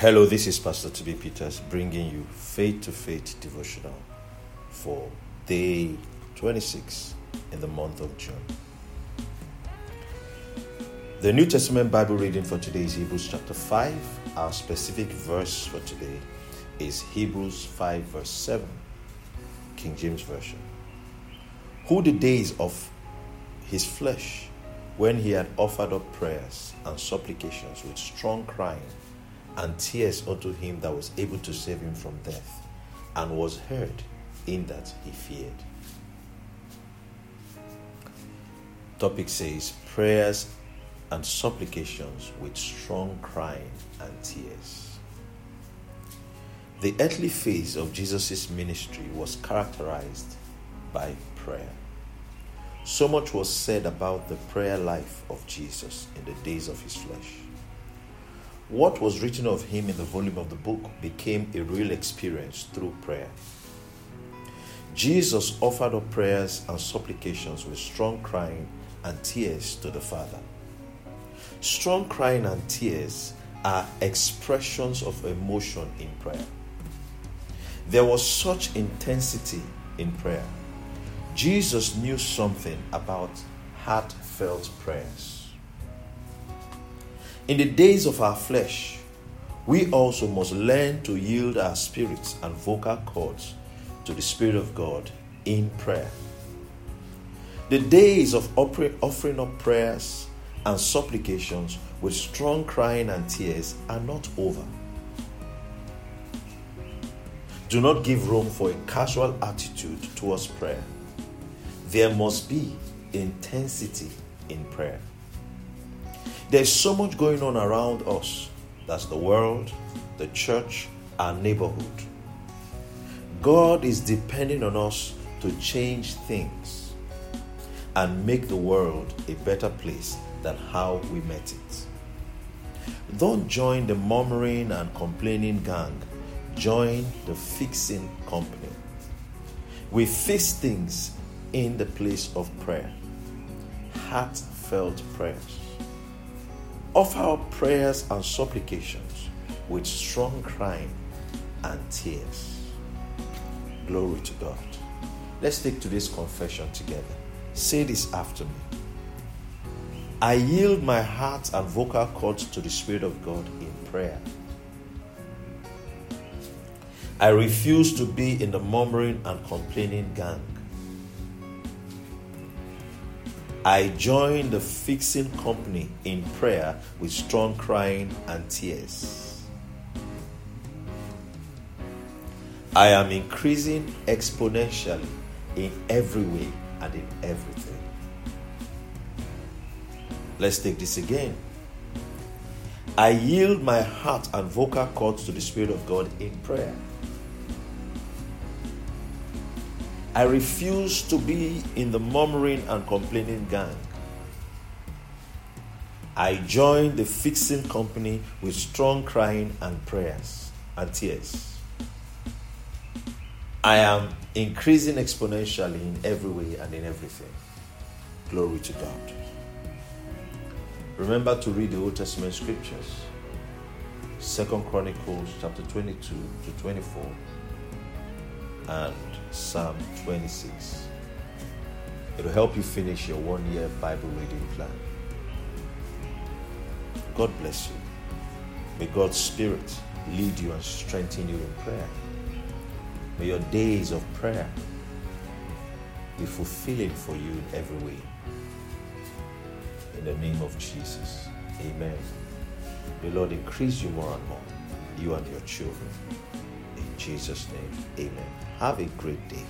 Hello, this is Pastor Toby Peters bringing you Faith to Faith devotional for day 26 in the month of June. The New Testament Bible reading for today is Hebrews chapter 5. Our specific verse for today is Hebrews 5, verse 7, King James Version. Who the days of his flesh, when he had offered up prayers and supplications with strong crying and tears unto him that was able to save him from death, and was heard in that he feared. Topic says prayers and supplications with strong crying and tears. The earthly phase of Jesus' ministry was characterized by prayer. So much was said about the prayer life of Jesus in the days of his flesh. What was written of him in the volume of the book became a real experience through prayer. Jesus offered up prayers and supplications with strong crying and tears to the Father. Strong crying and tears are expressions of emotion in prayer. There was such intensity in prayer. Jesus knew something about heartfelt prayers. In the days of our flesh, we also must learn to yield our spirits and vocal cords to the Spirit of God in prayer. The days of offering up prayers and supplications with strong crying and tears are not over. Do not give room for a casual attitude towards prayer. There must be intensity in prayer. There's so much going on around us that's the world, the church, our neighborhood. God is depending on us to change things and make the world a better place than how we met it. Don't join the murmuring and complaining gang, join the fixing company. We fix things in the place of prayer, heartfelt prayers. Offer up prayers and supplications with strong crying and tears. Glory to God. Let's take today's confession together. Say this after me. I yield my heart and vocal cords to the Spirit of God in prayer. I refuse to be in the murmuring and complaining gang. I join the fixing company in prayer with strong crying and tears. I am increasing exponentially in every way and in everything. Let's take this again. I yield my heart and vocal cords to the Spirit of God in prayer. I refuse to be in the murmuring and complaining gang. I join the fixing company with strong crying and prayers and tears. I am increasing exponentially in every way and in everything. Glory to God. Remember to read the Old Testament scriptures. Second Chronicles chapter 22 to 24 and Psalm 26. It'll help you finish your one year Bible reading plan. God bless you. May God's Spirit lead you and strengthen you in prayer. May your days of prayer be fulfilling for you in every way. In the name of Jesus. Amen. The Lord increase you more and more, you and your children. In Jesus' name, amen. Have a great day.